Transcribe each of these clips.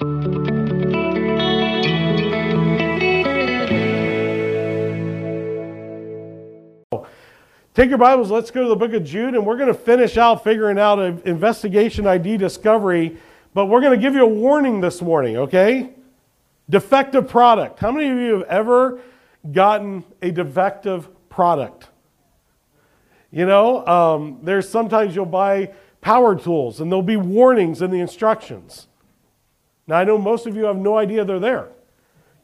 Take your Bibles, let's go to the book of Jude, and we're going to finish out figuring out an investigation ID discovery, but we're going to give you a warning this morning, okay? Defective product. How many of you have ever gotten a defective product? You know, um, there's sometimes you'll buy power tools and there'll be warnings in the instructions. Now, I know most of you have no idea they're there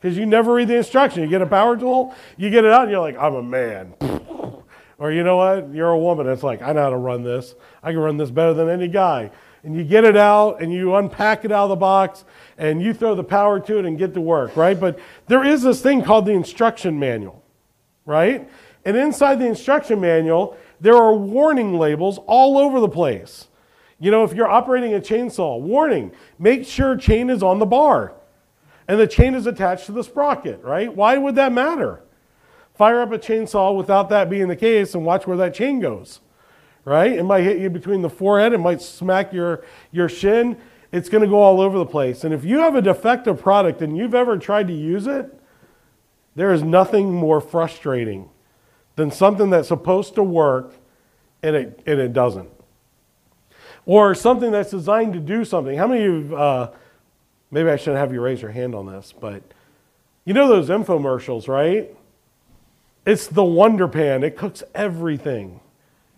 because you never read the instruction. You get a power tool, you get it out, and you're like, I'm a man. Or you know what? You're a woman. It's like, I know how to run this. I can run this better than any guy. And you get it out and you unpack it out of the box and you throw the power to it and get to work, right? But there is this thing called the instruction manual, right? And inside the instruction manual, there are warning labels all over the place. You know, if you're operating a chainsaw, warning, make sure chain is on the bar and the chain is attached to the sprocket, right? Why would that matter? Fire up a chainsaw without that being the case and watch where that chain goes. Right? It might hit you between the forehead, it might smack your, your shin. It's going to go all over the place. And if you have a defective product and you've ever tried to use it, there is nothing more frustrating than something that's supposed to work and it, and it doesn't. Or something that's designed to do something. How many of you, uh, maybe I shouldn't have you raise your hand on this, but you know those infomercials, right? It's the Wonder Pan. It cooks everything,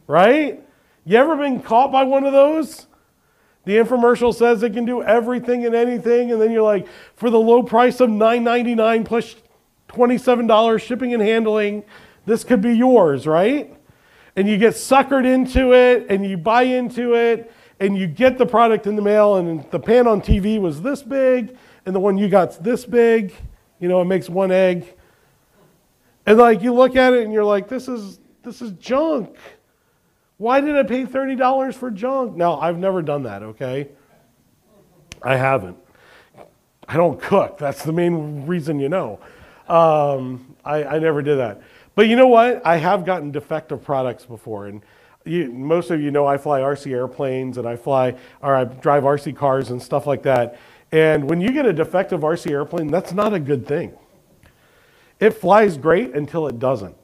right? You ever been caught by one of those? The infomercial says it can do everything and anything, and then you're like, for the low price of $9.99 plus $27 shipping and handling, this could be yours, right? And you get suckered into it, and you buy into it, and you get the product in the mail, and the pan on TV was this big, and the one you got's this big. You know, it makes one egg. And like you look at it and you're like, this is this is junk. Why did I pay $30 for junk? Now, I've never done that, okay? I haven't. I don't cook. That's the main reason you know. Um, I, I, never did that. But you know what? I have gotten defective products before. And you, most of you know I fly RC airplanes and I fly, or I drive RC cars and stuff like that. And when you get a defective RC airplane, that's not a good thing. It flies great until it doesn't.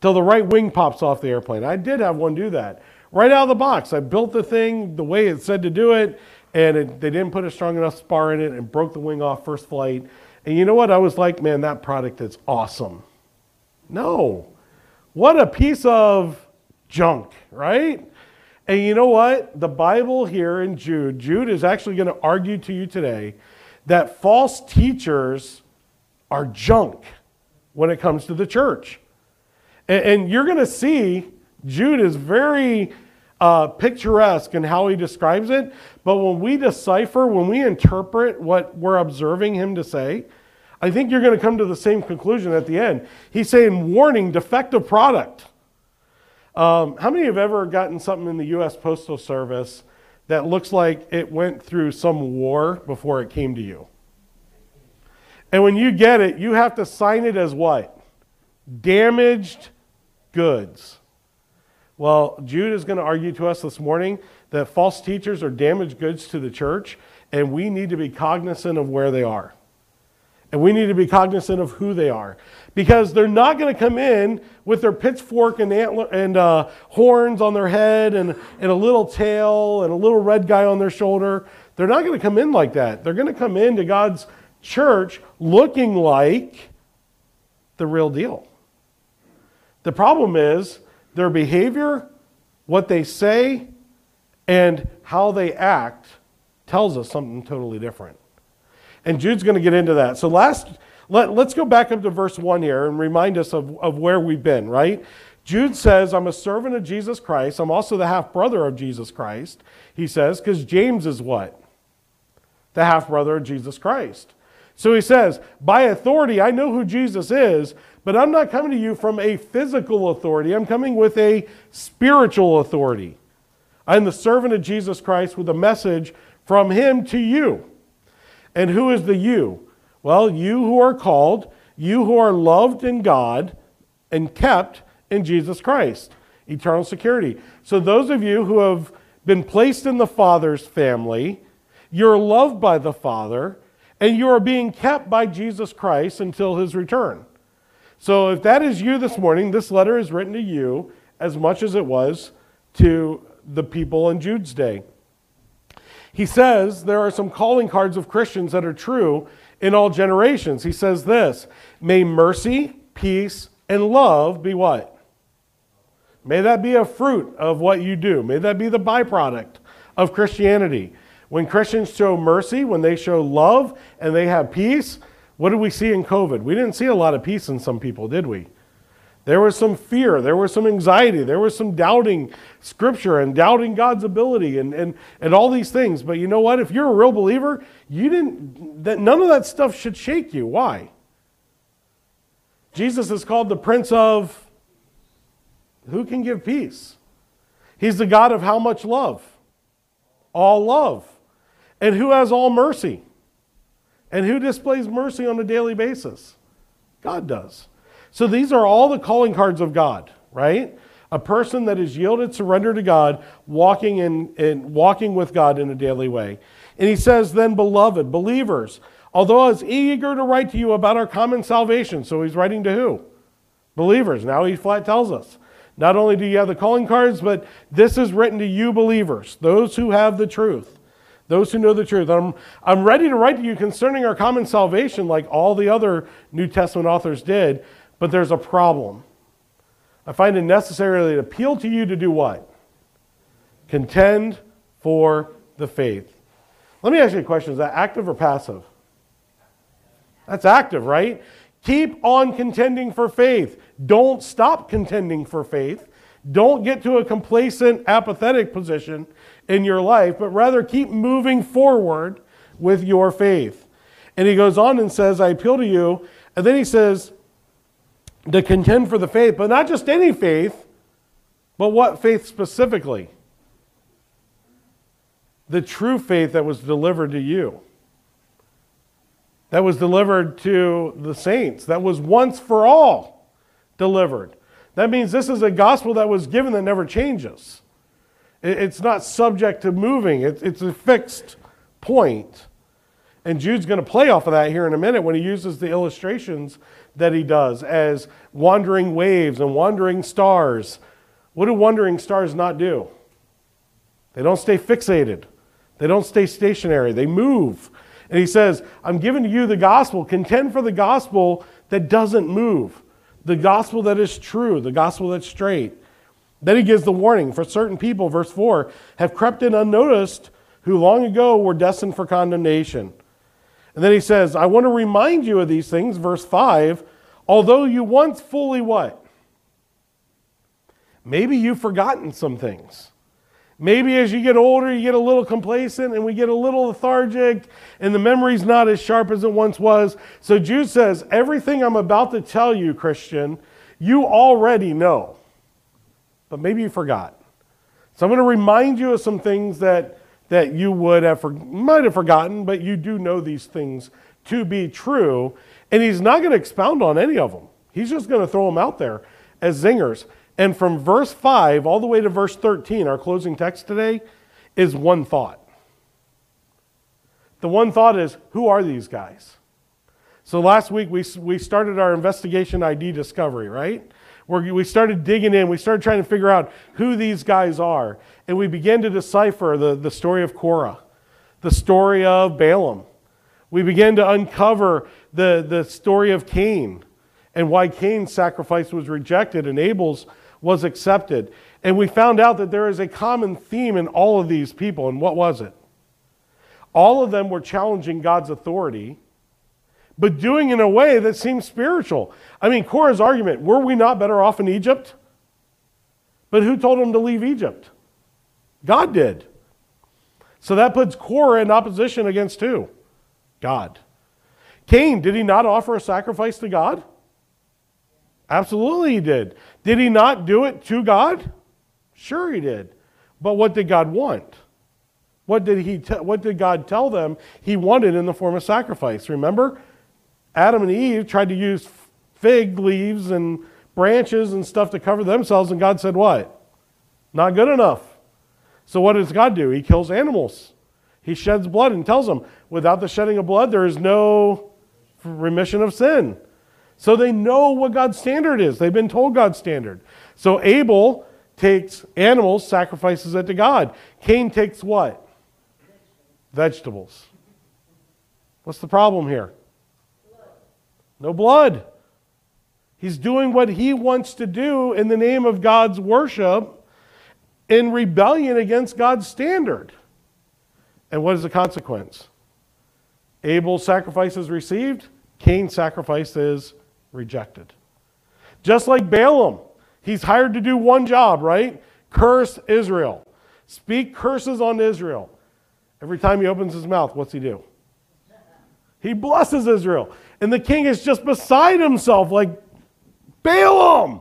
Till the right wing pops off the airplane. I did have one do that. Right out of the box, I built the thing the way it said to do it, and it, they didn't put a strong enough spar in it and broke the wing off first flight. And you know what? I was like, man, that product is awesome. No. What a piece of junk, right? And you know what? The Bible here in Jude, Jude is actually going to argue to you today that false teachers are junk when it comes to the church. And, and you're going to see Jude is very uh, picturesque in how he describes it. But when we decipher, when we interpret what we're observing him to say, I think you're going to come to the same conclusion at the end. He's saying, warning, defective product. Um, how many have ever gotten something in the U.S. Postal Service that looks like it went through some war before it came to you? And when you get it, you have to sign it as what? Damaged goods. Well, Jude is going to argue to us this morning that false teachers are damaged goods to the church, and we need to be cognizant of where they are. And we need to be cognizant of who they are. Because they're not going to come in with their pitchfork and, antler, and uh, horns on their head and, and a little tail and a little red guy on their shoulder. They're not going to come in like that. They're going to come into God's church looking like the real deal. The problem is their behavior, what they say, and how they act tells us something totally different. And Jude's going to get into that. So last let, us go back up to verse 1 here and remind us of, of where we've been, right? Jude says, I'm a servant of Jesus Christ. I'm also the half brother of Jesus Christ, he says, because James is what? The half brother of Jesus Christ. So he says, By authority, I know who Jesus is, but I'm not coming to you from a physical authority. I'm coming with a spiritual authority. I'm the servant of Jesus Christ with a message from him to you. And who is the you? Well, you who are called, you who are loved in God and kept in Jesus Christ. Eternal security. So, those of you who have been placed in the Father's family, You're loved by the Father, and you are being kept by Jesus Christ until his return. So if that is you this morning, this letter is written to you as much as it was to the people in Jude's day. He says there are some calling cards of Christians that are true in all generations. He says this May mercy, peace, and love be what? May that be a fruit of what you do. May that be the byproduct of Christianity. When Christians show mercy, when they show love, and they have peace, what did we see in COVID? We didn't see a lot of peace in some people, did we? There was some fear, there was some anxiety, there was some doubting scripture and doubting God's ability and, and, and all these things. But you know what? If you're a real believer, you didn't that none of that stuff should shake you. Why? Jesus is called the Prince of who can give peace? He's the God of how much love? All love. And who has all mercy? And who displays mercy on a daily basis? God does. So these are all the calling cards of God, right? A person that is yielded surrender to God, walking in, in walking with God in a daily way. And he says, then, beloved, believers, although I was eager to write to you about our common salvation. So he's writing to who? Believers. Now he flat tells us. Not only do you have the calling cards, but this is written to you believers, those who have the truth, those who know the truth. I'm, I'm ready to write to you concerning our common salvation, like all the other New Testament authors did, but there's a problem. I find it necessary to appeal to you to do what? Contend for the faith. Let me ask you a question is that active or passive? That's active, right? Keep on contending for faith. Don't stop contending for faith. Don't get to a complacent, apathetic position in your life, but rather keep moving forward with your faith. And he goes on and says, I appeal to you. And then he says, to contend for the faith, but not just any faith, but what faith specifically? The true faith that was delivered to you, that was delivered to the saints, that was once for all delivered. That means this is a gospel that was given that never changes. It's not subject to moving, it's a fixed point. And Jude's going to play off of that here in a minute when he uses the illustrations that he does as wandering waves and wandering stars. What do wandering stars not do? They don't stay fixated, they don't stay stationary, they move. And he says, I'm giving to you the gospel. Contend for the gospel that doesn't move, the gospel that is true, the gospel that's straight. Then he gives the warning for certain people, verse 4, have crept in unnoticed who long ago were destined for condemnation. And then he says, I want to remind you of these things, verse 5, although you once fully what? Maybe you've forgotten some things. Maybe as you get older, you get a little complacent and we get a little lethargic and the memory's not as sharp as it once was. So Jude says, Everything I'm about to tell you, Christian, you already know, but maybe you forgot. So I'm going to remind you of some things that that you would have might have forgotten, but you do know these things to be true. And he's not going to expound on any of them. He's just going to throw them out there as zingers. And from verse 5 all the way to verse 13, our closing text today, is one thought. The one thought is who are these guys? So last week we, we started our investigation ID discovery, right? Where we started digging in, we started trying to figure out who these guys are and we begin to decipher the, the story of Korah, the story of Balaam. We begin to uncover the, the story of Cain and why Cain's sacrifice was rejected and Abel's was accepted. And we found out that there is a common theme in all of these people. And what was it? All of them were challenging God's authority, but doing in a way that seemed spiritual. I mean, Korah's argument were we not better off in Egypt? But who told him to leave Egypt? God did. So that puts Korah in opposition against who? God. Cain, did he not offer a sacrifice to God? Absolutely he did. Did he not do it to God? Sure he did. But what did God want? What did, he what did God tell them he wanted in the form of sacrifice? Remember? Adam and Eve tried to use fig leaves and branches and stuff to cover themselves, and God said, What? Not good enough. So what does God do? He kills animals. He sheds blood and tells them, without the shedding of blood, there is no remission of sin. So they know what God's standard is. They've been told God's standard. So Abel takes animals, sacrifices it to God. Cain takes what? Vegetables. What's the problem here? No blood. He's doing what he wants to do in the name of God's worship in rebellion against God's standard. And what is the consequence? Abel's sacrifice is received, Cain's sacrifice is rejected. Just like Balaam, he's hired to do one job, right? Curse Israel. Speak curses on Israel. Every time he opens his mouth, what's he do? He blesses Israel. And the king is just beside himself, like, Balaam,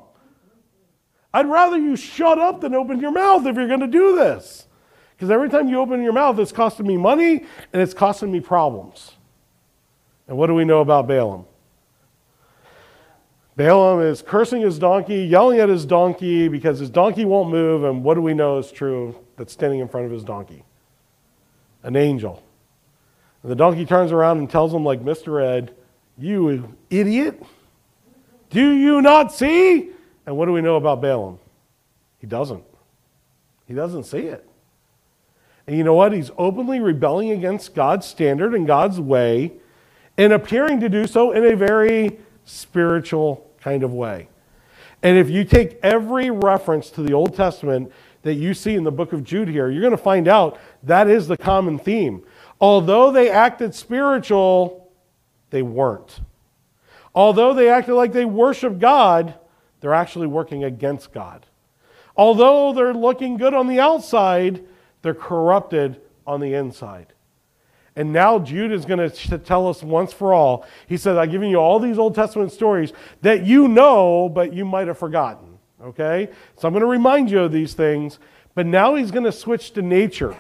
I'd rather you shut up than open your mouth if you're going to do this. Because every time you open your mouth, it's costing me money and it's costing me problems. And what do we know about Balaam? Balaam is cursing his donkey, yelling at his donkey because his donkey won't move. And what do we know is true that's standing in front of his donkey? An angel. And the donkey turns around and tells him, like Mr. Ed, You idiot, do you not see? And what do we know about Balaam? He doesn't. He doesn't see it. And you know what? He's openly rebelling against God's standard and God's way and appearing to do so in a very spiritual kind of way. And if you take every reference to the Old Testament that you see in the book of Jude here, you're going to find out that is the common theme. Although they acted spiritual, they weren't. Although they acted like they worship God, they're actually working against God. Although they're looking good on the outside, they're corrupted on the inside. And now Jude is going to tell us once for all. He says, I've given you all these Old Testament stories that you know, but you might have forgotten. Okay? So I'm going to remind you of these things. But now he's going to switch to nature.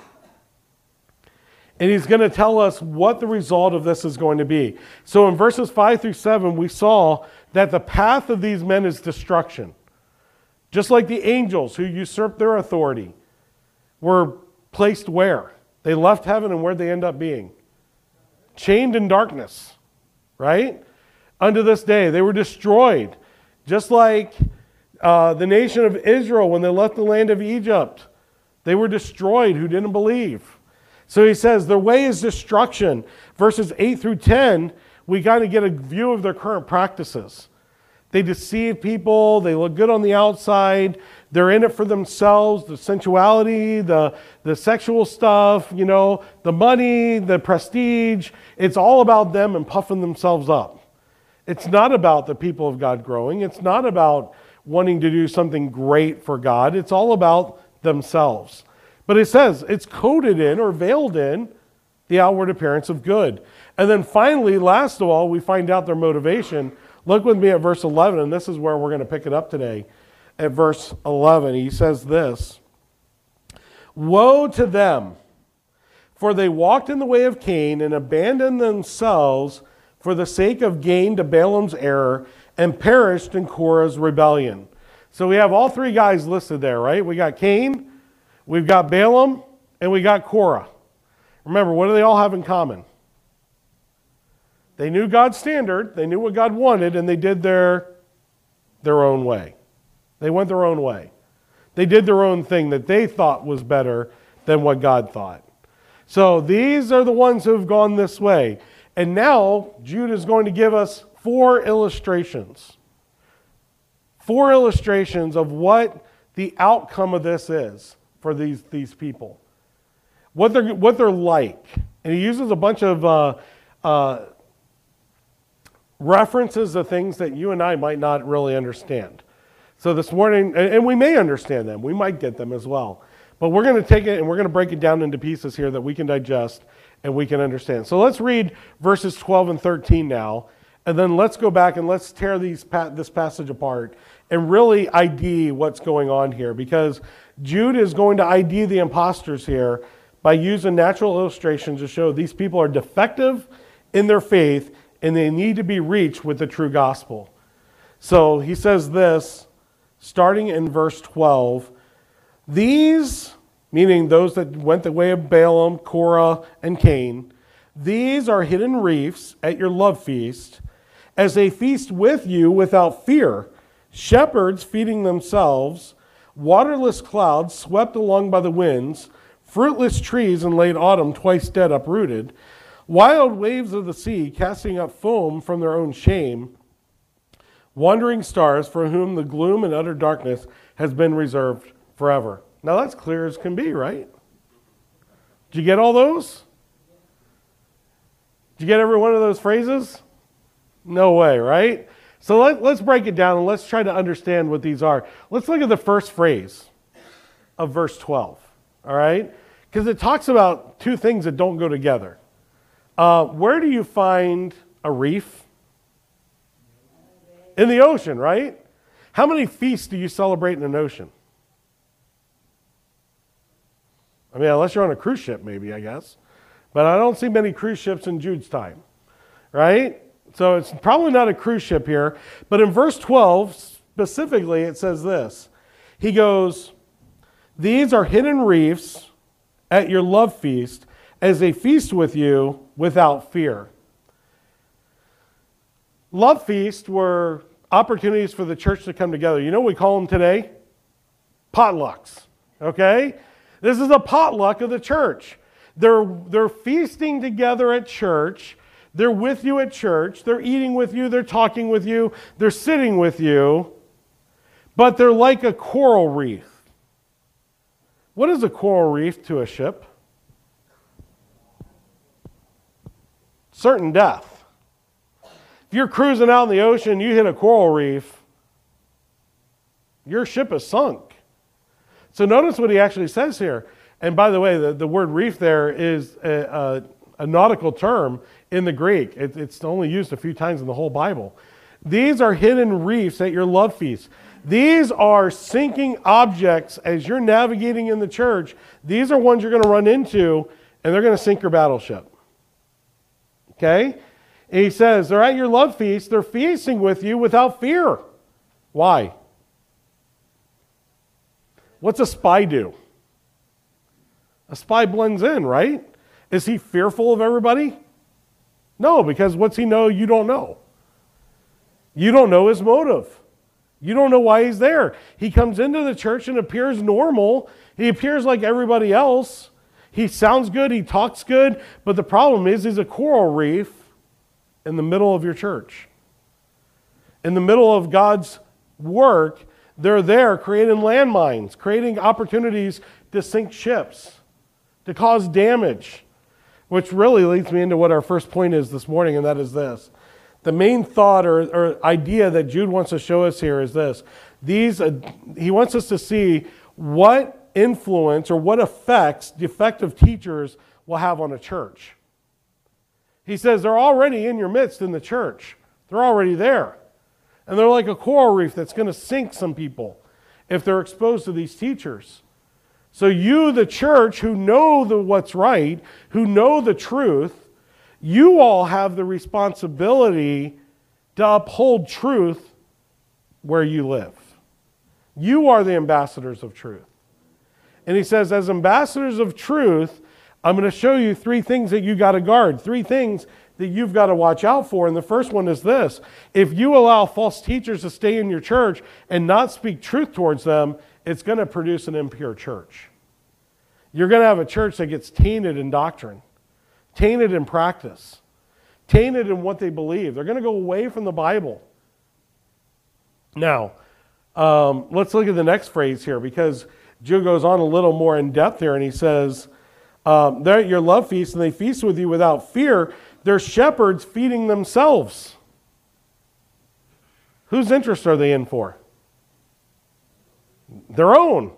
And he's going to tell us what the result of this is going to be. So in verses 5 through 7, we saw that the path of these men is destruction. Just like the angels who usurped their authority were placed where? They left heaven and where'd they end up being? Chained in darkness, right? Unto this day, they were destroyed. Just like uh, the nation of Israel when they left the land of Egypt, they were destroyed who didn't believe. So he says, their way is destruction. Verses 8 through 10, we got to get a view of their current practices. They deceive people, they look good on the outside, they're in it for themselves, the sensuality, the, the sexual stuff, you know, the money, the prestige. It's all about them and puffing themselves up. It's not about the people of God growing, it's not about wanting to do something great for God, it's all about themselves. But it says it's coated in or veiled in the outward appearance of good. And then finally, last of all, we find out their motivation. Look with me at verse 11, and this is where we're going to pick it up today. At verse 11, he says this Woe to them, for they walked in the way of Cain and abandoned themselves for the sake of gain to Balaam's error and perished in Korah's rebellion. So we have all three guys listed there, right? We got Cain, We've got Balaam and we got Korah. Remember, what do they all have in common? They knew God's standard, they knew what God wanted, and they did their, their own way. They went their own way. They did their own thing that they thought was better than what God thought. So these are the ones who have gone this way. And now Jude is going to give us four illustrations. Four illustrations of what the outcome of this is for these, these people. What they're, what they're like. And he uses a bunch of uh, uh, references of things that you and I might not really understand. So this morning, and, and we may understand them, we might get them as well. But we're going to take it and we're going to break it down into pieces here that we can digest and we can understand. So let's read verses 12 and 13 now, and then let's go back and let's tear these, this passage apart and really ID what's going on here because Jude is going to ID the imposters here by using natural illustrations to show these people are defective in their faith and they need to be reached with the true gospel. So he says this, starting in verse 12 These meaning those that went the way of Balaam, Korah, and Cain. These are hidden reefs at your love feast, as they feast with you without fear, shepherds feeding themselves, waterless clouds swept along by the winds, fruitless trees in late autumn twice dead uprooted, wild waves of the sea casting up foam from their own shame, wandering stars for whom the gloom and utter darkness has been reserved forever. Now that's clear as can be, right? Did you get all those? Did you get every one of those phrases? No way, right? So let, us break it down and let's try to understand what these are. Let's look at the first phrase of verse 12, all right? Because it talks about two things that don't go together. Uh, where do you find a reef? In the ocean, right? How many feasts do you celebrate in an ocean? I mean, unless you're on a cruise ship, maybe, I guess. But I don't see many cruise ships in Jude's time, right? So it's probably not a cruise ship here. But in verse 12, specifically, it says this He goes, These are hidden reefs at your love feast as they feast with you without fear. Love feasts were opportunities for the church to come together. You know what we call them today? Potlucks. Okay? This is a potluck of the church. They're, they're feasting together at church. They're with you at church. They're eating with you. They're talking with you. They're sitting with you. But they're like a coral reef. What is a coral reef to a ship? Certain death. If you're cruising out in the ocean, you hit a coral reef, your ship is sunk. So notice what he actually says here. And by the way, the, the word reef there is a, a, a nautical term in the Greek. It, it's only used a few times in the whole Bible. These are hidden reefs at your love feast. These are sinking objects as you're navigating in the church. These are ones you're going to run into, and they're going to sink your battleship. Okay? And he says, they're at your love feast. They're feasting with you without fear. Why? What's a spy do? A spy blends in, right? Is he fearful of everybody? No, because what's he know you don't know? You don't know his motive. You don't know why he's there. He comes into the church and appears normal. He appears like everybody else. He sounds good, he talks good, but the problem is he's a coral reef in the middle of your church. In the middle of God's work, they're there creating landmines, creating opportunities to sink ships, to cause damage, which really leads me into what our first point is this morning, and that is this. The main thought or, or idea that Jude wants to show us here is this. These, uh, he wants us to see what influence or what effects defective teachers will have on a church. He says they're already in your midst in the church, they're already there. And they're like a coral reef that's going to sink some people if they're exposed to these teachers. So, you, the church, who know the, what's right, who know the truth, you all have the responsibility to uphold truth where you live. You are the ambassadors of truth. And he says, as ambassadors of truth, I'm going to show you three things that you got to guard, three things that you've got to watch out for. And the first one is this if you allow false teachers to stay in your church and not speak truth towards them, it's going to produce an impure church. You're going to have a church that gets tainted in doctrine, tainted in practice, tainted in what they believe. They're going to go away from the Bible. Now, um, let's look at the next phrase here because Jude goes on a little more in depth here and he says, um, They're at your love feast and they feast with you without fear they're shepherds feeding themselves. Whose interest are they in for? Their own.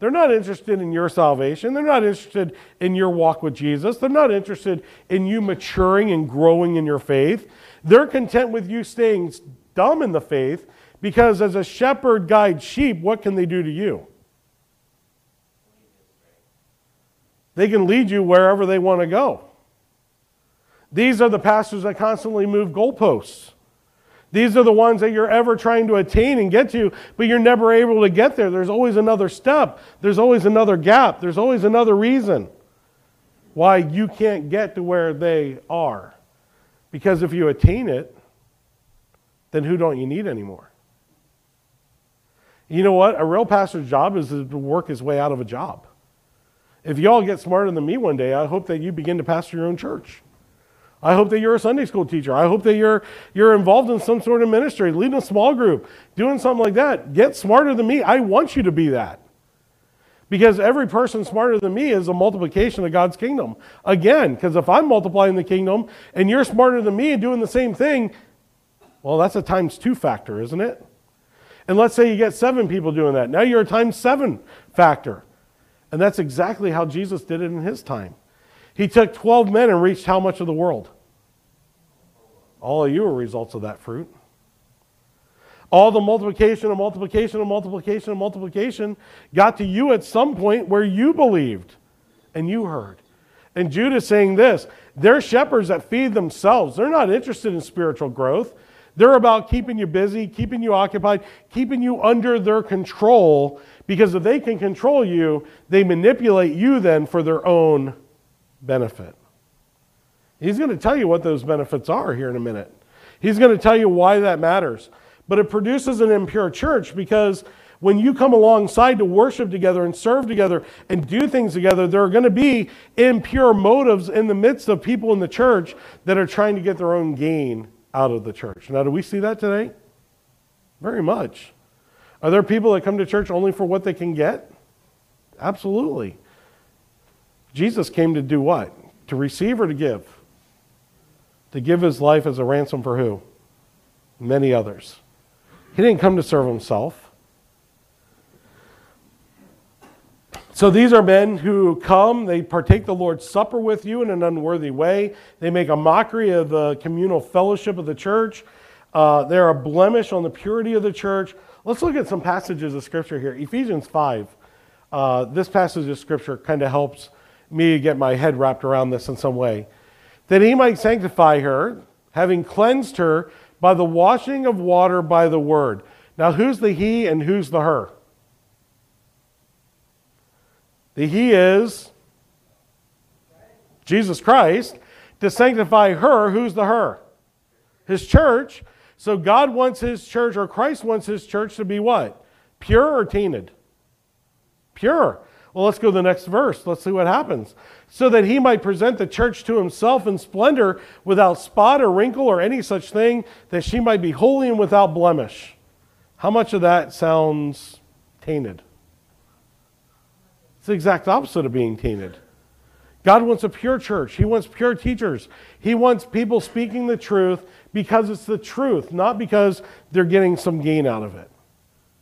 They're not interested in your salvation. They're not interested in your walk with Jesus. They're not interested in you maturing and growing in your faith. They're content with you staying dumb in the faith because, as a shepherd guides sheep, what can they do to you? They can lead you wherever they want to go. These are the pastors that constantly move goalposts. These are the ones that you're ever trying to attain and get to, but you're never able to get there. There's always another step, there's always another gap, there's always another reason why you can't get to where they are. Because if you attain it, then who don't you need anymore? You know what? A real pastor's job is to work his way out of a job. If y'all get smarter than me one day, I hope that you begin to pastor your own church. I hope that you're a Sunday school teacher. I hope that you're, you're involved in some sort of ministry, leading a small group, doing something like that. Get smarter than me. I want you to be that. Because every person smarter than me is a multiplication of God's kingdom. Again, because if I'm multiplying the kingdom and you're smarter than me and doing the same thing, well, that's a times two factor, isn't it? And let's say you get seven people doing that. Now you're a times seven factor. And that's exactly how Jesus did it in his time. He took 12 men and reached how much of the world? All of you are results of that fruit. All the multiplication and multiplication and multiplication and multiplication got to you at some point where you believed and you heard. And Jude is saying this they're shepherds that feed themselves. They're not interested in spiritual growth. They're about keeping you busy, keeping you occupied, keeping you under their control, because if they can control you, they manipulate you then for their own benefit. He's going to tell you what those benefits are here in a minute. He's going to tell you why that matters. But it produces an impure church because when you come alongside to worship together and serve together and do things together, there are going to be impure motives in the midst of people in the church that are trying to get their own gain out of the church. Now, do we see that today? Very much. Are there people that come to church only for what they can get? Absolutely. Jesus came to do what? To receive or to give? To give his life as a ransom for who? Many others. He didn't come to serve himself. So these are men who come, they partake the Lord's Supper with you in an unworthy way. They make a mockery of the communal fellowship of the church. Uh, they're a blemish on the purity of the church. Let's look at some passages of Scripture here. Ephesians 5. Uh, this passage of Scripture kind of helps me get my head wrapped around this in some way that he might sanctify her, having cleansed her by the washing of water by the word. Now, who's the he and who's the her? The he is Jesus Christ. To sanctify her, who's the her? His church. So God wants his church, or Christ wants his church to be what? Pure or tainted? Pure. Well, let's go to the next verse. Let's see what happens. So that he might present the church to himself in splendor, without spot or wrinkle or any such thing, that she might be holy and without blemish. How much of that sounds tainted? It's the exact opposite of being tainted. God wants a pure church. He wants pure teachers. He wants people speaking the truth because it's the truth, not because they're getting some gain out of it,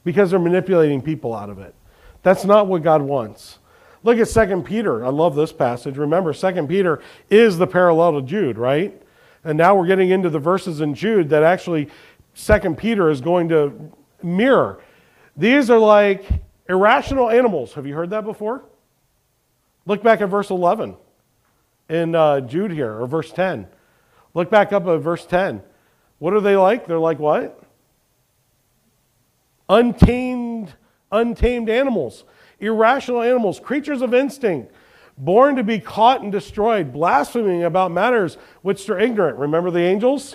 because they're manipulating people out of it. That's not what God wants. Look at 2 Peter. I love this passage. Remember, 2 Peter is the parallel to Jude, right? And now we're getting into the verses in Jude that actually 2 Peter is going to mirror. These are like irrational animals. Have you heard that before? Look back at verse 11 in uh, Jude here, or verse 10. Look back up at verse 10. What are they like? They're like what? Untamed untamed animals, irrational animals, creatures of instinct, born to be caught and destroyed, blaspheming about matters which they're ignorant. Remember the angels?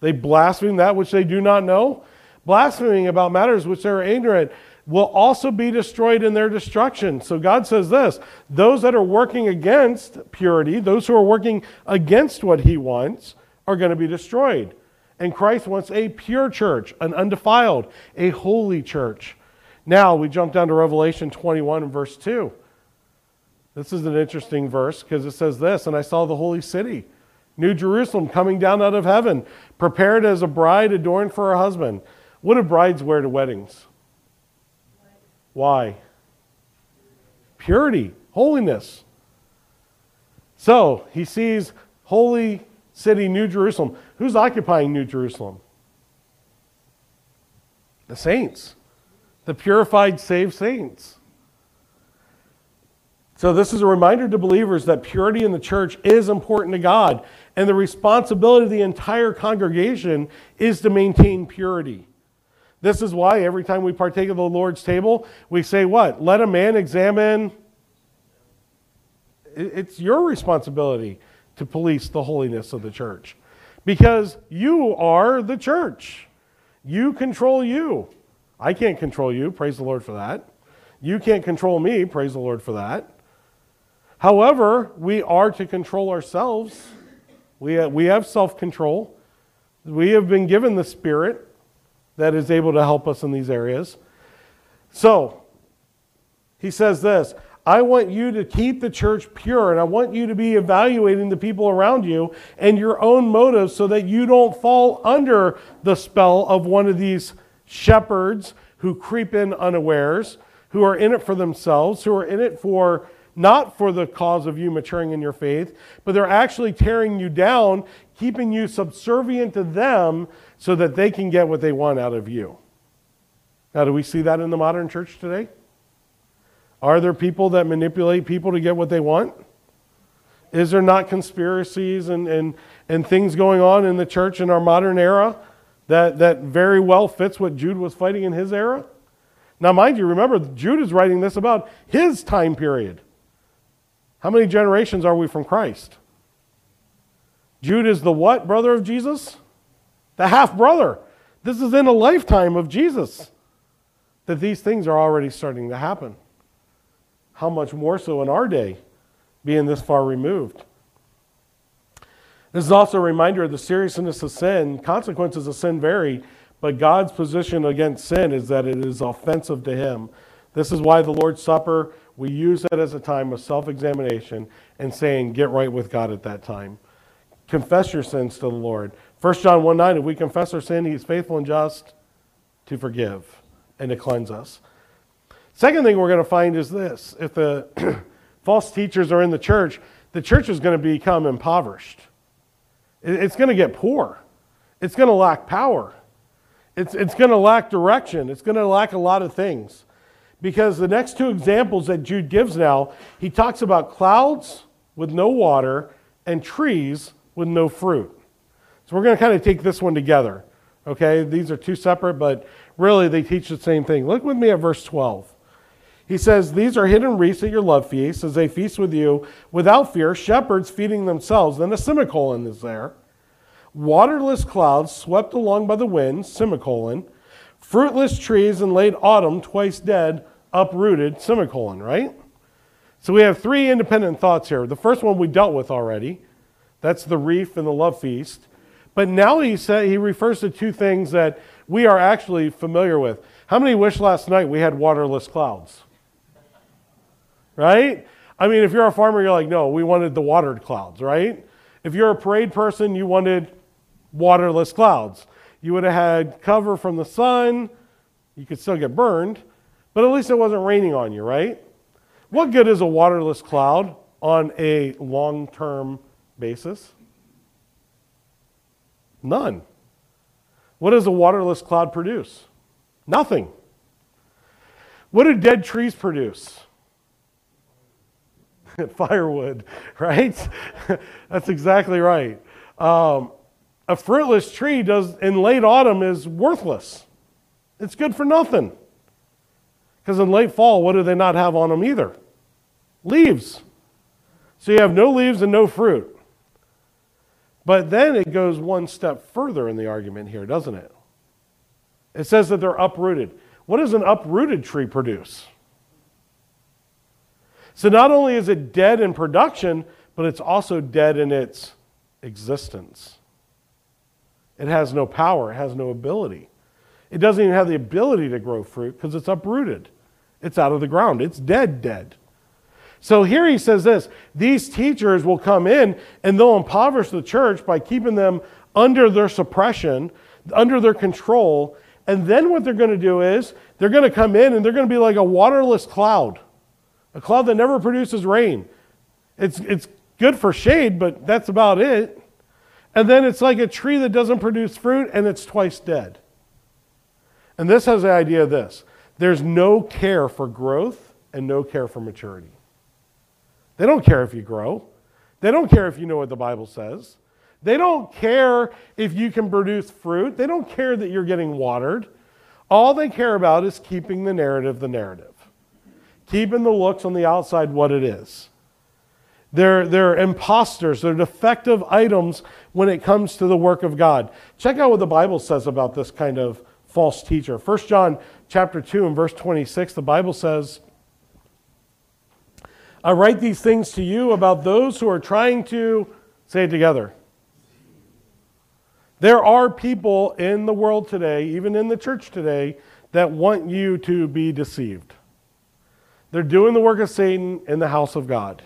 They blaspheme that which they do not know. Blaspheming about matters which they're ignorant will also be destroyed in their destruction. So God says this those that are working against purity, those who are working against what He wants, are going to be destroyed. And Christ wants a pure church, an undefiled, a holy church. Now we jump down to Revelation 21 and verse 2. This is an interesting verse because it says this And I saw the holy city, New Jerusalem, coming down out of heaven, prepared as a bride adorned for her husband. What do brides wear to weddings? Why? Purity, holiness. So he sees holy city, New Jerusalem. Who's occupying New Jerusalem? The saints the purified, saved saints. So, this is a reminder to believers that purity in the church is important to God. And the responsibility of the entire congregation is to maintain purity. This is why every time we partake of the Lord's table, we say, What? Let a man examine. It's your responsibility to police the holiness of the church because you are the church. You control you. I can't control you. Praise the Lord for that. You can't control me. Praise the Lord for that. However, we are to control ourselves. We have, we have self control. We have been given the Spirit that is able to help us in these areas. So, he says this I want you to keep the church pure, and I want you to be evaluating the people around you and your own motives so that you don't fall under the spell of one of these shepherds who creep in unawares, who are in it for themselves, who are in it for not for the cause of you maturing in your faith, but they're actually tearing you down, keeping you subservient to them so that they can get what they want out of you. Now, do we see that in the modern church today? Are there people that manipulate people to get what they want? Is there not conspiracies and, and, and things going on in the church in our modern era that, that very well fits what Jude was fighting in his era? Now, mind you, remember, Jude is writing this about his time period. How many generations are we from Christ? Jude is the what brother of Jesus? The half brother. This is in a lifetime of Jesus that these things are already starting to happen. How much more so in our day, being this far removed? This is also a reminder of the seriousness of sin. Consequences of sin vary, but God's position against sin is that it is offensive to Him. This is why the Lord's Supper we use that as a time of self examination and saying, get right with God at that time. Confess your sins to the Lord. 1 John 1 9, if we confess our sin, He is faithful and just to forgive and to cleanse us. Second thing we're going to find is this if the false teachers are in the church, the church is going to become impoverished. It's going to get poor. It's going to lack power. It's, it's going to lack direction. It's going to lack a lot of things. Because the next two examples that Jude gives now, he talks about clouds with no water and trees with no fruit. So we're going to kind of take this one together. Okay, these are two separate, but really they teach the same thing. Look with me at verse 12. He says, These are hidden wreaths at your love feasts as they feast with you without fear, shepherds feeding themselves. Then a semicolon is there. Waterless clouds swept along by the wind, semicolon Fruitless trees in late autumn, twice dead, uprooted, semicolon, right? So we have three independent thoughts here. The first one we dealt with already. That's the reef and the love feast. But now he said he refers to two things that we are actually familiar with. How many wish last night we had waterless clouds? Right? I mean, if you're a farmer, you're like, no, we wanted the watered clouds, right? If you're a parade person, you wanted waterless clouds. You would have had cover from the sun. You could still get burned, but at least it wasn't raining on you, right? What good is a waterless cloud on a long term basis? None. What does a waterless cloud produce? Nothing. What do dead trees produce? Firewood, right? That's exactly right. Um, a fruitless tree does in late autumn is worthless. It's good for nothing. Because in late fall, what do they not have on them either? Leaves. So you have no leaves and no fruit. But then it goes one step further in the argument here, doesn't it? It says that they're uprooted. What does an uprooted tree produce? So not only is it dead in production, but it's also dead in its existence. It has no power, it has no ability. It doesn't even have the ability to grow fruit because it's uprooted. It's out of the ground. It's dead, dead. So here he says this these teachers will come in and they'll impoverish the church by keeping them under their suppression, under their control. And then what they're going to do is they're going to come in and they're going to be like a waterless cloud, a cloud that never produces rain. It's, it's good for shade, but that's about it. And then it's like a tree that doesn't produce fruit and it's twice dead. And this has the idea of this there's no care for growth and no care for maturity. They don't care if you grow, they don't care if you know what the Bible says, They don't care if you can produce fruit. They don't care that you're getting watered. All they care about is keeping the narrative the narrative, keeping the looks on the outside what it is. They're, they're imposters, they're defective items when it comes to the work of God. Check out what the Bible says about this kind of false teacher. 1 John chapter 2 and verse 26, the Bible says, I write these things to you about those who are trying to, say it together, there are people in the world today, even in the church today, that want you to be deceived. They're doing the work of Satan in the house of God.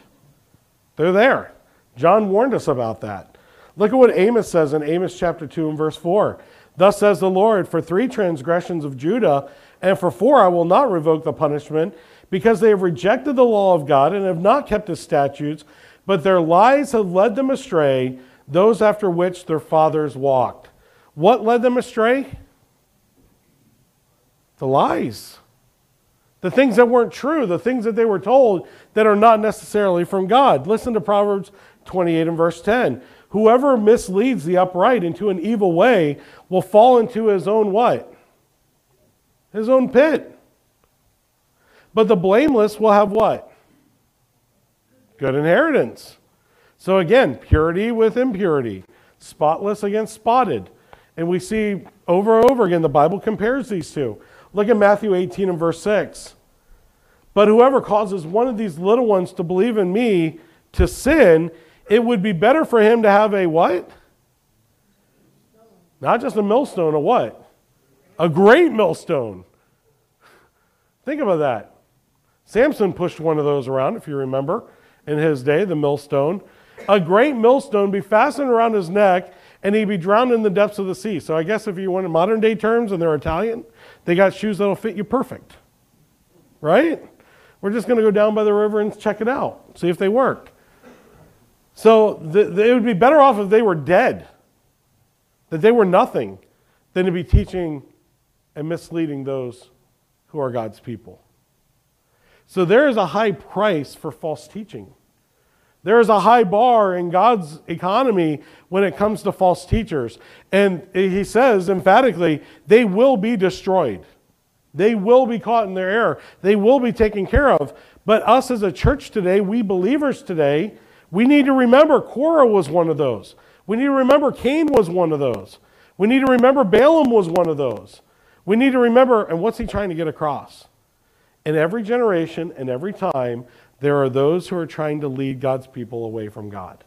They're there. John warned us about that. Look at what Amos says in Amos chapter 2 and verse 4. Thus says the Lord, for three transgressions of Judah, and for four I will not revoke the punishment, because they have rejected the law of God and have not kept his statutes, but their lies have led them astray those after which their fathers walked. What led them astray? The lies. The things that weren't true, the things that they were told that are not necessarily from God. Listen to Proverbs 28 and verse 10. Whoever misleads the upright into an evil way will fall into his own what? His own pit. But the blameless will have what? Good inheritance. So again, purity with impurity, spotless against spotted. And we see over and over again the Bible compares these two. Look at Matthew 18 and verse 6. But whoever causes one of these little ones to believe in me to sin, it would be better for him to have a what? Not just a millstone, a what? A great millstone. Think about that. Samson pushed one of those around, if you remember, in his day, the millstone a great millstone be fastened around his neck, and he'd be drowned in the depths of the sea. So I guess if you want modern day terms and they're Italian, they got shoes that'll fit you perfect. Right? We're just going to go down by the river and check it out, see if they work. So the, the, it would be better off if they were dead, that they were nothing, than to be teaching and misleading those who are God's people. So there is a high price for false teaching. There is a high bar in God's economy when it comes to false teachers. And he says emphatically, they will be destroyed. They will be caught in their error. They will be taken care of. But us as a church today, we believers today, we need to remember Korah was one of those. We need to remember Cain was one of those. We need to remember Balaam was one of those. We need to remember, and what's he trying to get across? In every generation and every time, there are those who are trying to lead God's people away from God.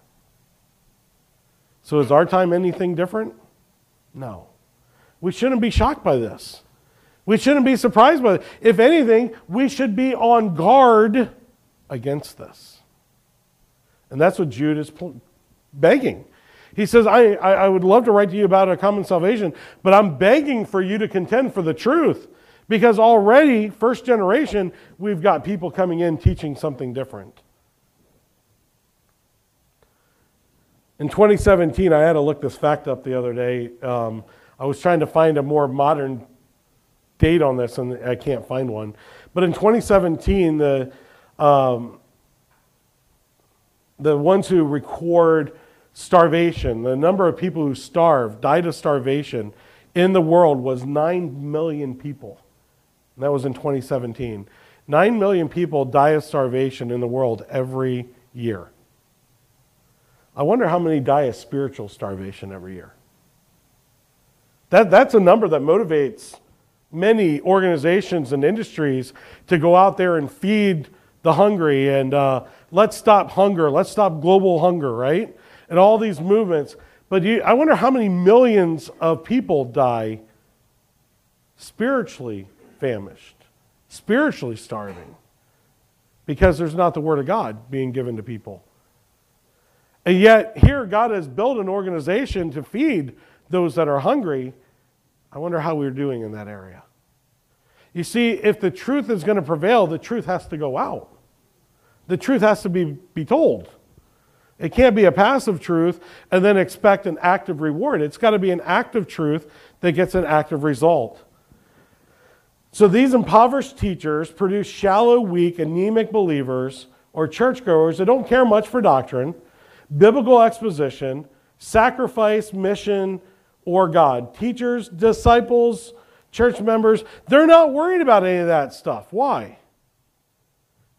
So is our time anything different? No. We shouldn't be shocked by this. We shouldn't be surprised by it. If anything, we should be on guard against this. And that's what Jude is begging. He says, I, I, would love to write to you about a common salvation, but I'm begging for you to contend for the truth. Because already, first generation, we've got people coming in teaching something different. In 2017, I had to look this fact up the other day. Um, I was trying to find a more modern date on this, and I can't find one. But in 2017, the, um, the ones who record starvation, the number of people who starved, died of starvation in the world was 9 million people. That was in 2017. Nine million people die of starvation in the world every year. I wonder how many die of spiritual starvation every year. That, that's a number that motivates many organizations and industries to go out there and feed the hungry and uh, let's stop hunger, let's stop global hunger, right? And all these movements. But you, I wonder how many millions of people die spiritually famished, spiritually starving, because there's not the Word of God being given to people. And yet, here, God has built an organization to feed those that are hungry. I wonder how we're doing in that area. You see, if the truth is going to prevail, the truth has to go out. The truth has to be, be told. It can't be a passive truth and then expect an active reward. It's got to be an active truth that gets an active result. So these impoverished teachers produce shallow, weak, anemic believers or churchgoers that don't care much for doctrine, biblical exposition, sacrifice, mission, or God. Teachers, disciples, church members, they're not worried about any of that stuff. Why?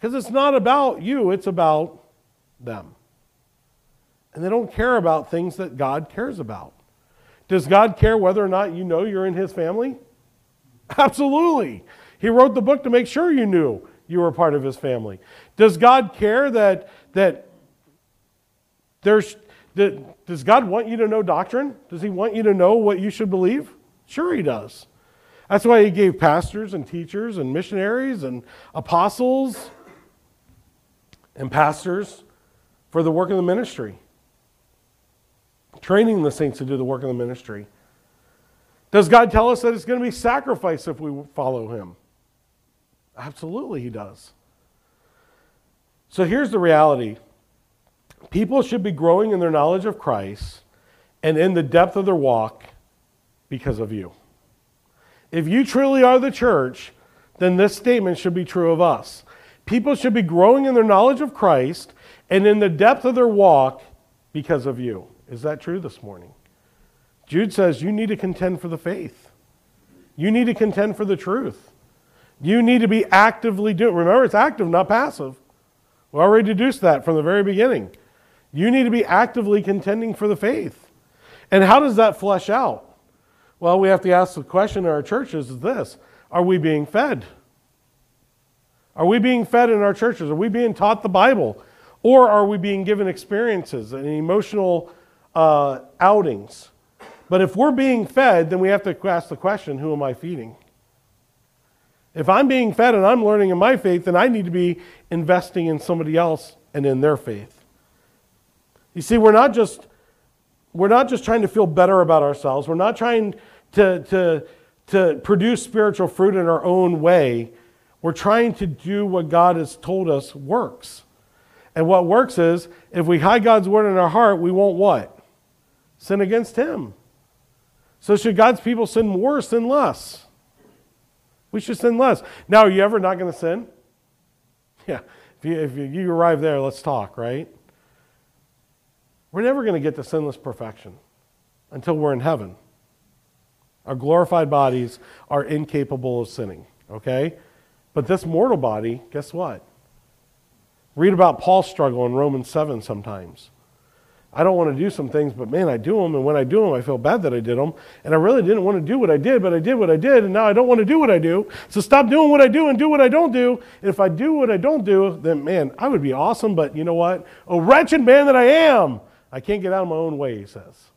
Because it's not about you, it's about them. And they don't care about things that God cares about. Does God care whether or not you know you're in His family? Absolutely. He wrote the book to make sure you knew you were part of His family. Does God care that, that there's, that, does God want you to know doctrine? Does He want you to know what you should believe? Sure, He does. That's why He gave pastors and teachers and missionaries and apostles and pastors for the work of the ministry, training the saints to do the work of the ministry. Does God tell us that it's going to be sacrifice if we follow Him? Absolutely, He does. So here's the reality people should be growing in their knowledge of Christ and in the depth of their walk because of you. If you truly are the church, then this statement should be true of us. People should be growing in their knowledge of Christ and in the depth of their walk because of you. Is that true this morning? Jude says you need to contend for the faith. You need to contend for the truth. You need to be actively doing. Remember, it's active, not passive. We already deduced that from the very beginning. You need to be actively contending for the faith. And how does that flesh out? Well, we have to ask the question in our churches is this Are we being fed? Are we being fed in our churches? Are we being taught the Bible? Or are we being given experiences and emotional uh, outings? But if we're being fed, then we have to ask the question who am I feeding? If I'm being fed and I'm learning in my faith, then I need to be investing in somebody else and in their faith. You see, we're not just we're not just trying to feel better about ourselves. We're not trying to, to, to produce spiritual fruit in our own way. We're trying to do what God has told us works. And what works is if we hide God's word in our heart, we won't what? Sin against Him. So should God's people sin more or sin less? We should sin less. Now, are you ever not going to sin? Yeah. If you, if you arrive there, let's talk, right? We're never going to get to sinless perfection until we're in heaven. Our glorified bodies are incapable of sinning, okay? But this mortal body, guess what? Read about Paul's struggle in Romans 7 sometimes. I don't want to do some things, but man, I do them. And when I do them, I feel bad that I did them. And I really didn't want to do what I did, but I did what I did. And now I don't want to do what I do. So stop doing what I do and do what I don't do. And if I do what I don't do, then man, I would be awesome. But you know what? A wretched man that I am, I can't get out of my own way, he says.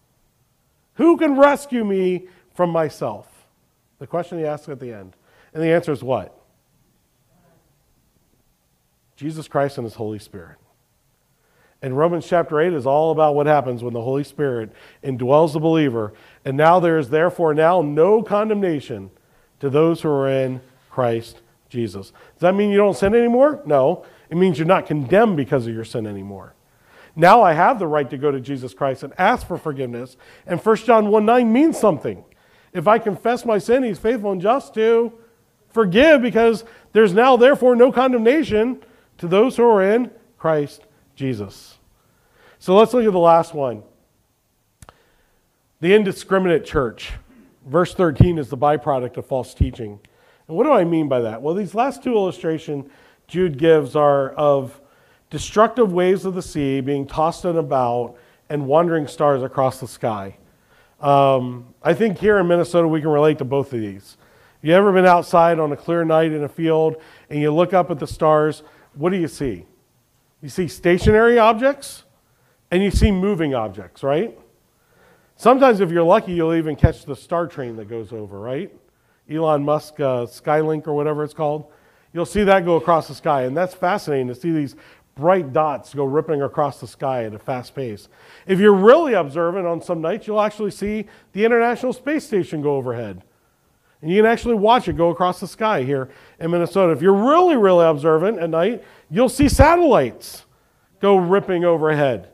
Who can rescue me from myself? The question he asks at the end. And the answer is what? Jesus Christ and his Holy Spirit. And Romans chapter 8 is all about what happens when the Holy Spirit indwells the believer. And now there is therefore now no condemnation to those who are in Christ Jesus. Does that mean you don't sin anymore? No. It means you're not condemned because of your sin anymore. Now I have the right to go to Jesus Christ and ask for forgiveness. And 1 John 1 9 means something. If I confess my sin, he's faithful and just to forgive because there's now therefore no condemnation to those who are in Christ Jesus. So let's look at the last one. The indiscriminate church. Verse 13 is the byproduct of false teaching. And what do I mean by that? Well, these last two illustrations Jude gives are of destructive waves of the sea being tossed and about and wandering stars across the sky. Um, I think here in Minnesota we can relate to both of these. You ever been outside on a clear night in a field and you look up at the stars? What do you see? You see stationary objects and you see moving objects, right? Sometimes, if you're lucky, you'll even catch the star train that goes over, right? Elon Musk uh, Skylink or whatever it's called. You'll see that go across the sky, and that's fascinating to see these bright dots go ripping across the sky at a fast pace. If you're really observant on some nights, you'll actually see the International Space Station go overhead. And you can actually watch it go across the sky here in Minnesota. If you're really, really observant at night, you'll see satellites go ripping overhead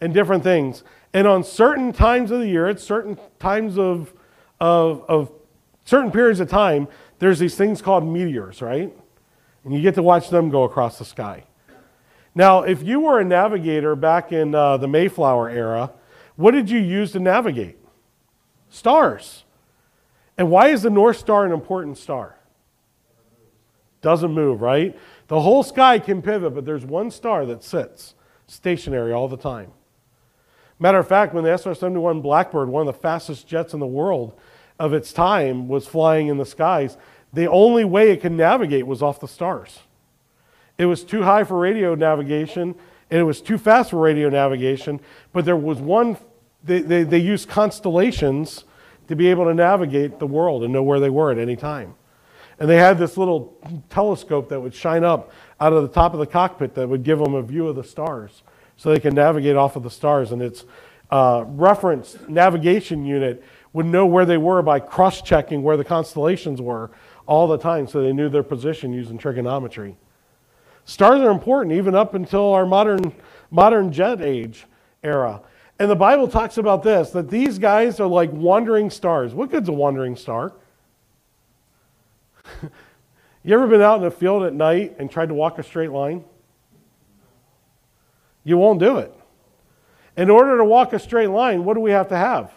and different things. And on certain times of the year, at certain times of, of, of certain periods of time, there's these things called meteors, right? And you get to watch them go across the sky. Now, if you were a navigator back in uh, the Mayflower era, What did you use to navigate? Stars. And why is the North Star an important star? Doesn't move, right? The whole sky can pivot, but there's one star that sits stationary all the time. Matter of fact, when the SR 71 Blackbird, one of the fastest jets in the world of its time, was flying in the skies, the only way it could navigate was off the stars. It was too high for radio navigation, and it was too fast for radio navigation, but there was one, they, they, they used constellations to be able to navigate the world and know where they were at any time. And they had this little telescope that would shine up out of the top of the cockpit that would give them a view of the stars so they can navigate off of the stars. And its uh, reference navigation unit would know where they were by cross checking where the constellations were all the time so they knew their position using trigonometry. Stars are important even up until our modern, modern jet age era. And the Bible talks about this that these guys are like wandering stars. What good's a wandering star? you ever been out in a field at night and tried to walk a straight line? You won't do it. In order to walk a straight line, what do we have to have?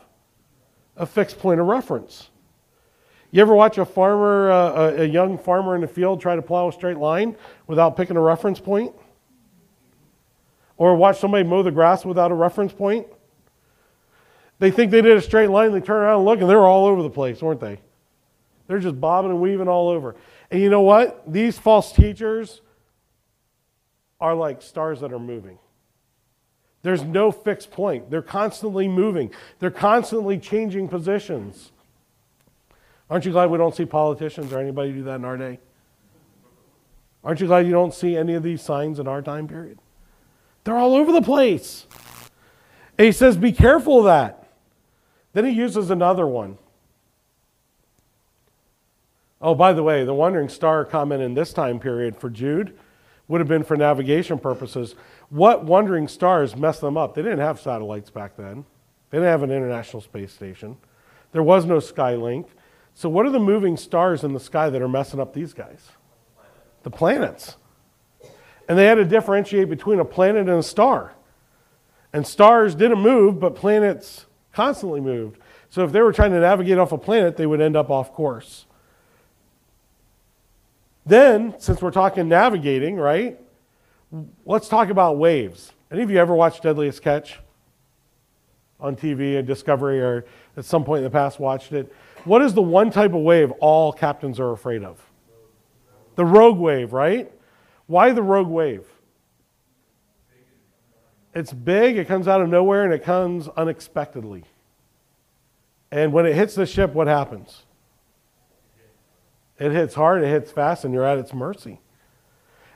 A fixed point of reference. You ever watch a farmer, uh, a young farmer in the field try to plow a straight line without picking a reference point? Or watch somebody mow the grass without a reference point? They think they did a straight line, they turn around and look, and they're all over the place, weren't they? They're just bobbing and weaving all over. And you know what? These false teachers are like stars that are moving. There's no fixed point. They're constantly moving, they're constantly changing positions. Aren't you glad we don't see politicians or anybody do that in our day? Aren't you glad you don't see any of these signs in our time period? They're all over the place. And he says, Be careful of that. Then he uses another one. Oh, by the way, the wandering star comment in this time period for Jude would have been for navigation purposes. What wandering stars messed them up? They didn't have satellites back then, they didn't have an international space station, there was no Skylink. So, what are the moving stars in the sky that are messing up these guys? The planets. And they had to differentiate between a planet and a star. And stars didn't move, but planets constantly moved. So, if they were trying to navigate off a planet, they would end up off course. Then, since we're talking navigating, right? Let's talk about waves. Any of you ever watched Deadliest Catch on TV and Discovery or at some point in the past watched it? What is the one type of wave all captains are afraid of? The rogue wave, right? Why the rogue wave? It's big, it comes out of nowhere, and it comes unexpectedly. And when it hits the ship, what happens? It hits hard, it hits fast, and you're at its mercy.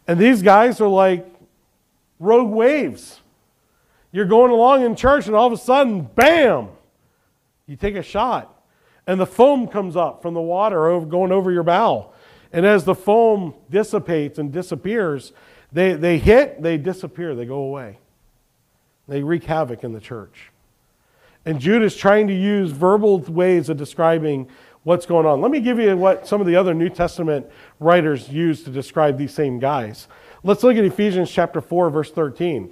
And these guys are like rogue waves. You're going along in church, and all of a sudden, bam, you take a shot and the foam comes up from the water over, going over your bow. And as the foam dissipates and disappears, they, they hit, they disappear, they go away. They wreak havoc in the church. And Jude is trying to use verbal ways of describing what's going on. Let me give you what some of the other New Testament writers use to describe these same guys. Let's look at Ephesians chapter 4, verse 13.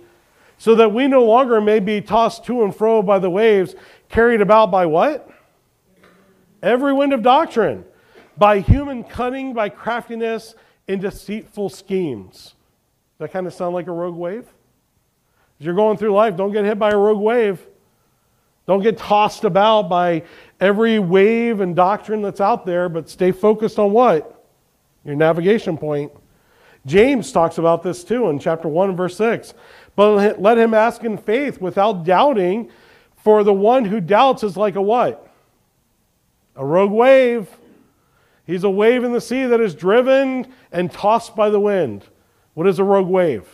So that we no longer may be tossed to and fro by the waves, carried about by what? every wind of doctrine, by human cunning, by craftiness, and deceitful schemes. Does that kind of sound like a rogue wave? As you're going through life, don't get hit by a rogue wave. Don't get tossed about by every wave and doctrine that's out there, but stay focused on what? Your navigation point. James talks about this too in chapter 1 verse 6. But let him ask in faith without doubting, for the one who doubts is like a what? a rogue wave. He's a wave in the sea that is driven and tossed by the wind. What is a rogue wave?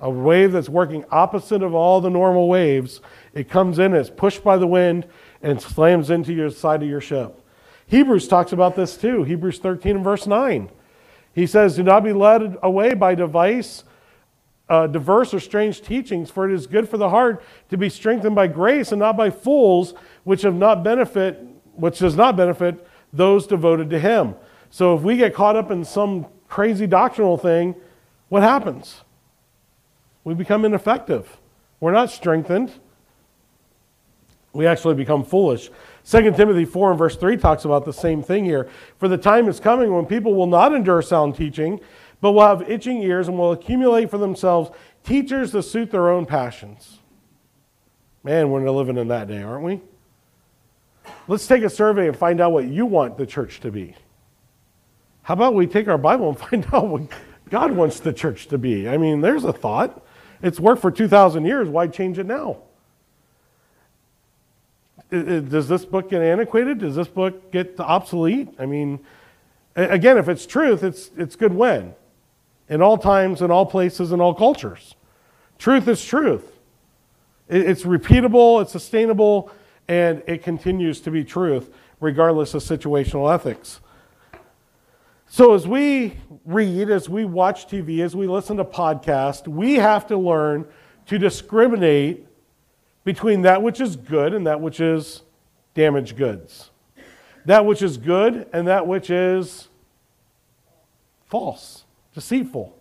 A wave that's working opposite of all the normal waves. It comes in, it's pushed by the wind, and slams into your side of your ship. Hebrews talks about this too. Hebrews 13 and verse 9. He says, Do not be led away by device, uh, diverse or strange teachings, for it is good for the heart to be strengthened by grace and not by fools, which have not benefit which does not benefit those devoted to Him. So if we get caught up in some crazy doctrinal thing, what happens? We become ineffective. We're not strengthened. we actually become foolish. 2 Timothy 4 and verse 3 talks about the same thing here. For the time is coming when people will not endure sound teaching, but will have itching ears and will accumulate for themselves teachers to suit their own passions. Man, we're living in that day, aren't we? Let's take a survey and find out what you want the church to be. How about we take our Bible and find out what God wants the church to be? I mean, there's a thought. It's worked for 2,000 years. Why change it now? Does this book get antiquated? Does this book get obsolete? I mean, again, if it's truth, it's, it's good when? In all times, in all places, in all cultures. Truth is truth. It's repeatable, it's sustainable, and it continues to be truth regardless of situational ethics. So, as we read, as we watch TV, as we listen to podcasts, we have to learn to discriminate between that which is good and that which is damaged goods. That which is good and that which is false, deceitful.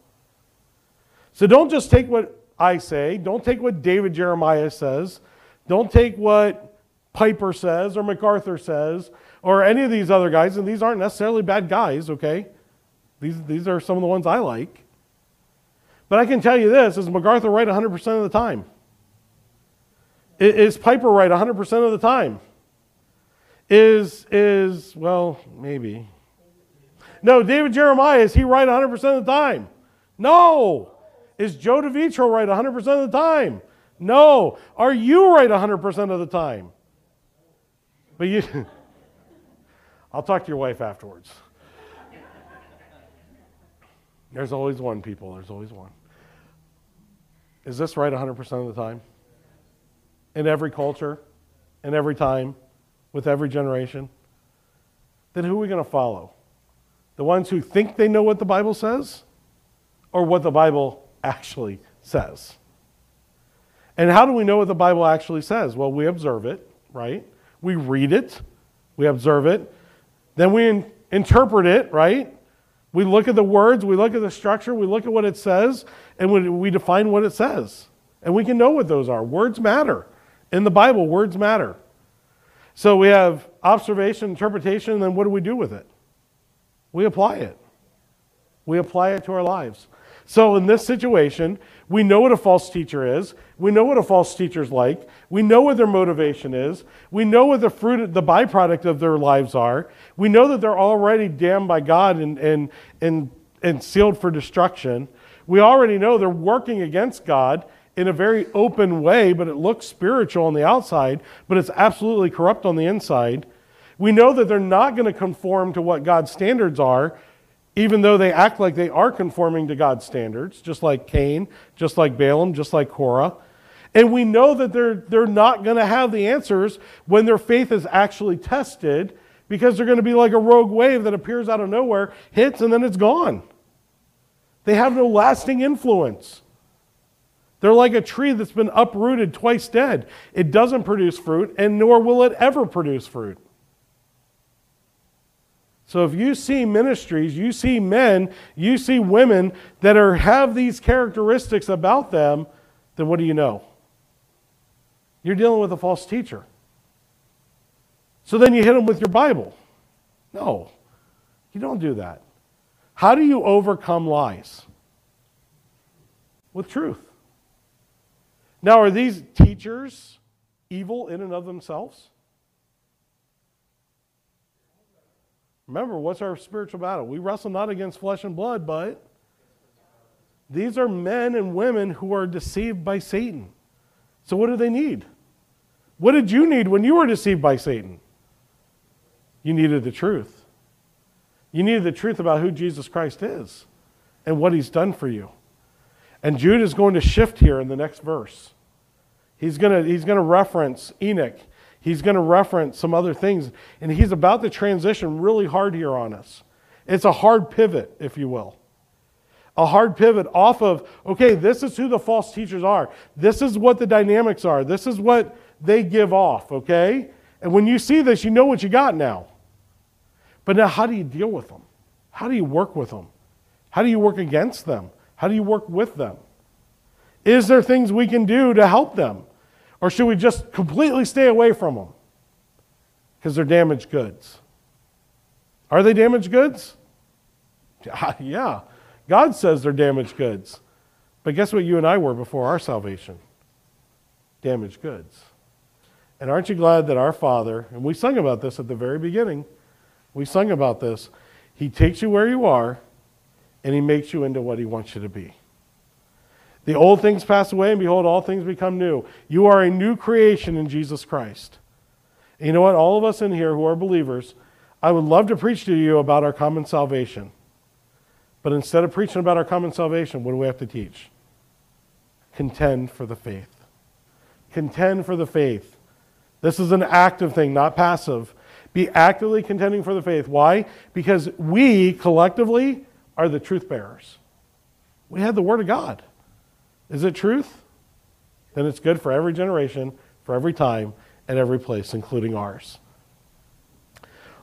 So, don't just take what I say, don't take what David Jeremiah says, don't take what Piper says or MacArthur says or any of these other guys, and these aren't necessarily bad guys, okay? These, these are some of the ones I like. But I can tell you this is MacArthur right 100% of the time? Is Piper right 100% of the time? Is, is well, maybe. No, David Jeremiah, is he right 100% of the time? No. Is Joe DeVitro right 100% of the time? No. Are you right 100% of the time? But you, I'll talk to your wife afterwards. There's always one, people. There's always one. Is this right 100% of the time? In every culture, in every time, with every generation? Then who are we going to follow? The ones who think they know what the Bible says or what the Bible actually says? And how do we know what the Bible actually says? Well, we observe it, right? We read it, we observe it, then we in- interpret it, right? We look at the words, we look at the structure, we look at what it says, and we, we define what it says. And we can know what those are. Words matter. In the Bible, words matter. So we have observation, interpretation, and then what do we do with it? We apply it. We apply it to our lives. So in this situation, we know what a false teacher is. We know what a false teacher's like. We know what their motivation is. We know what the fruit, the byproduct of their lives are. We know that they're already damned by God and, and, and, and sealed for destruction. We already know they're working against God in a very open way, but it looks spiritual on the outside, but it's absolutely corrupt on the inside. We know that they're not going to conform to what God's standards are, even though they act like they are conforming to God's standards, just like Cain, just like Balaam, just like Korah. And we know that they're, they're not going to have the answers when their faith is actually tested because they're going to be like a rogue wave that appears out of nowhere, hits, and then it's gone. They have no lasting influence. They're like a tree that's been uprooted twice dead. It doesn't produce fruit, and nor will it ever produce fruit. So if you see ministries, you see men, you see women that are have these characteristics about them, then what do you know? You're dealing with a false teacher. So then you hit them with your Bible. No. You don't do that. How do you overcome lies? With truth. Now, are these teachers evil in and of themselves? Remember, what's our spiritual battle? We wrestle not against flesh and blood, but these are men and women who are deceived by Satan. So, what do they need? What did you need when you were deceived by Satan? You needed the truth. You needed the truth about who Jesus Christ is and what he's done for you. And Jude is going to shift here in the next verse. He's going to, he's going to reference Enoch He's going to reference some other things, and he's about to transition really hard here on us. It's a hard pivot, if you will. A hard pivot off of, okay, this is who the false teachers are. This is what the dynamics are. This is what they give off, okay? And when you see this, you know what you got now. But now, how do you deal with them? How do you work with them? How do you work against them? How do you work with them? Is there things we can do to help them? Or should we just completely stay away from them? Because they're damaged goods. Are they damaged goods? Yeah. God says they're damaged goods. But guess what you and I were before our salvation? Damaged goods. And aren't you glad that our Father, and we sung about this at the very beginning, we sung about this, He takes you where you are and He makes you into what He wants you to be. The old things pass away, and behold, all things become new. You are a new creation in Jesus Christ. And you know what? All of us in here who are believers, I would love to preach to you about our common salvation. But instead of preaching about our common salvation, what do we have to teach? Contend for the faith. Contend for the faith. This is an active thing, not passive. Be actively contending for the faith. Why? Because we collectively are the truth bearers. We have the Word of God. Is it truth? Then it's good for every generation, for every time, and every place, including ours.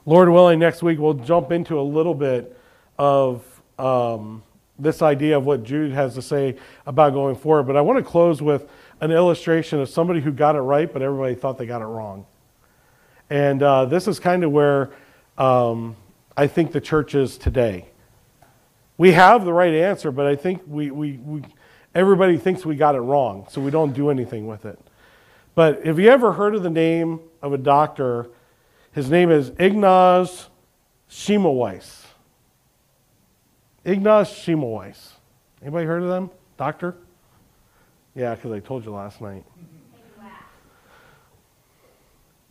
Lord willing, next week we'll jump into a little bit of um, this idea of what Jude has to say about going forward. But I want to close with an illustration of somebody who got it right, but everybody thought they got it wrong. And uh, this is kind of where um, I think the church is today. We have the right answer, but I think we, we, we everybody thinks we got it wrong, so we don't do anything with it. But have you ever heard of the name of a doctor? His name is Ignaz Semmelweis. Ignaz Semmelweis. Anybody heard of them? Doctor? Yeah, because I told you last night.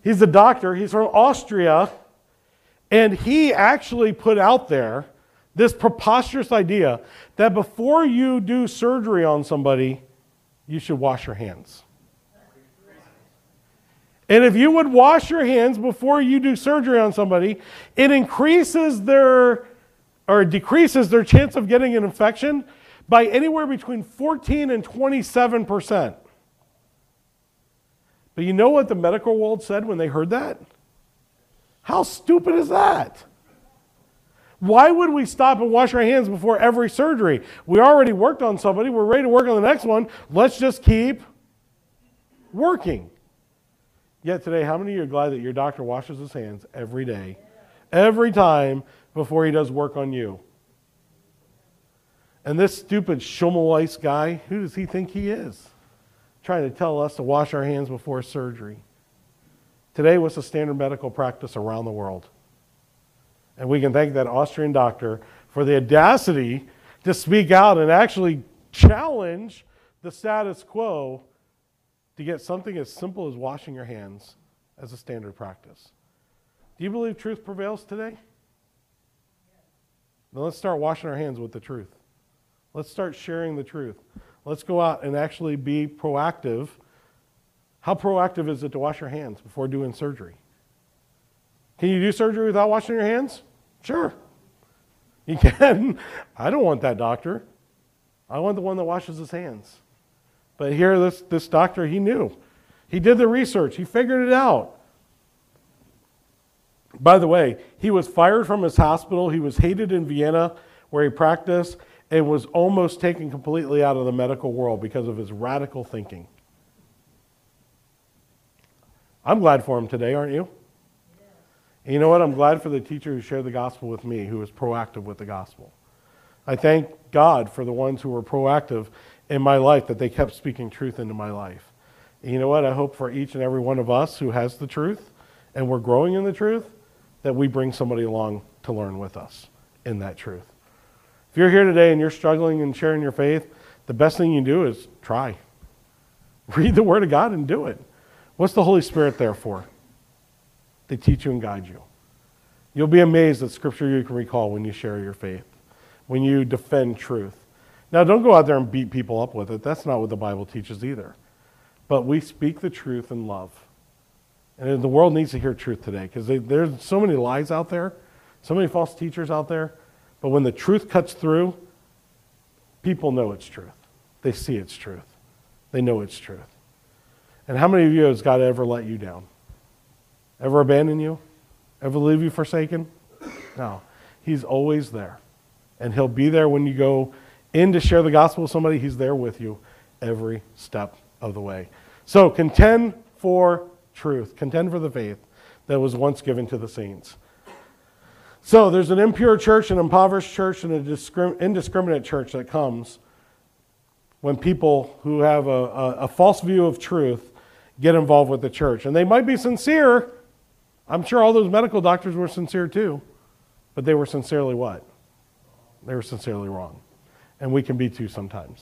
He's a doctor. He's from Austria. And he actually put out there this preposterous idea that before you do surgery on somebody, you should wash your hands. And if you would wash your hands before you do surgery on somebody, it increases their or decreases their chance of getting an infection by anywhere between 14 and 27 percent. But you know what the medical world said when they heard that? How stupid is that? Why would we stop and wash our hands before every surgery? We already worked on somebody, we're ready to work on the next one. Let's just keep working. Yet today, how many of you are glad that your doctor washes his hands every day, every time before he does work on you? And this stupid Schummelweiss guy, who does he think he is? Trying to tell us to wash our hands before surgery. Today, what's the standard medical practice around the world? And we can thank that Austrian doctor for the audacity to speak out and actually challenge the status quo to get something as simple as washing your hands as a standard practice. Do you believe truth prevails today? Now let's start washing our hands with the truth. Let's start sharing the truth. Let's go out and actually be proactive. How proactive is it to wash your hands before doing surgery? Can you do surgery without washing your hands? Sure. You can. I don't want that doctor. I want the one that washes his hands. But here, this, this doctor, he knew. He did the research, he figured it out. By the way, he was fired from his hospital. He was hated in Vienna, where he practiced, and was almost taken completely out of the medical world because of his radical thinking. I'm glad for him today, aren't you? And you know what? I'm glad for the teacher who shared the gospel with me, who was proactive with the gospel. I thank God for the ones who were proactive in my life, that they kept speaking truth into my life. And you know what? I hope for each and every one of us who has the truth and we're growing in the truth, that we bring somebody along to learn with us in that truth. If you're here today and you're struggling and sharing your faith, the best thing you can do is try. Read the Word of God and do it. What's the Holy Spirit there for? They teach you and guide you. You'll be amazed at scripture you can recall when you share your faith, when you defend truth. Now, don't go out there and beat people up with it. That's not what the Bible teaches either. But we speak the truth in love. And the world needs to hear truth today because there's so many lies out there, so many false teachers out there. But when the truth cuts through, people know it's truth. They see it's truth. They know it's truth. And how many of you has God ever let you down? Ever abandon you? Ever leave you forsaken? No. He's always there. And he'll be there when you go in to share the gospel with somebody. He's there with you every step of the way. So contend for truth, contend for the faith that was once given to the saints. So there's an impure church, an impoverished church, and an indiscriminate church that comes when people who have a, a, a, false view of truth get involved with the church. And they might be sincere. I'm sure all those medical doctors were sincere too, but they were sincerely what? They were sincerely wrong. And we can be too sometimes.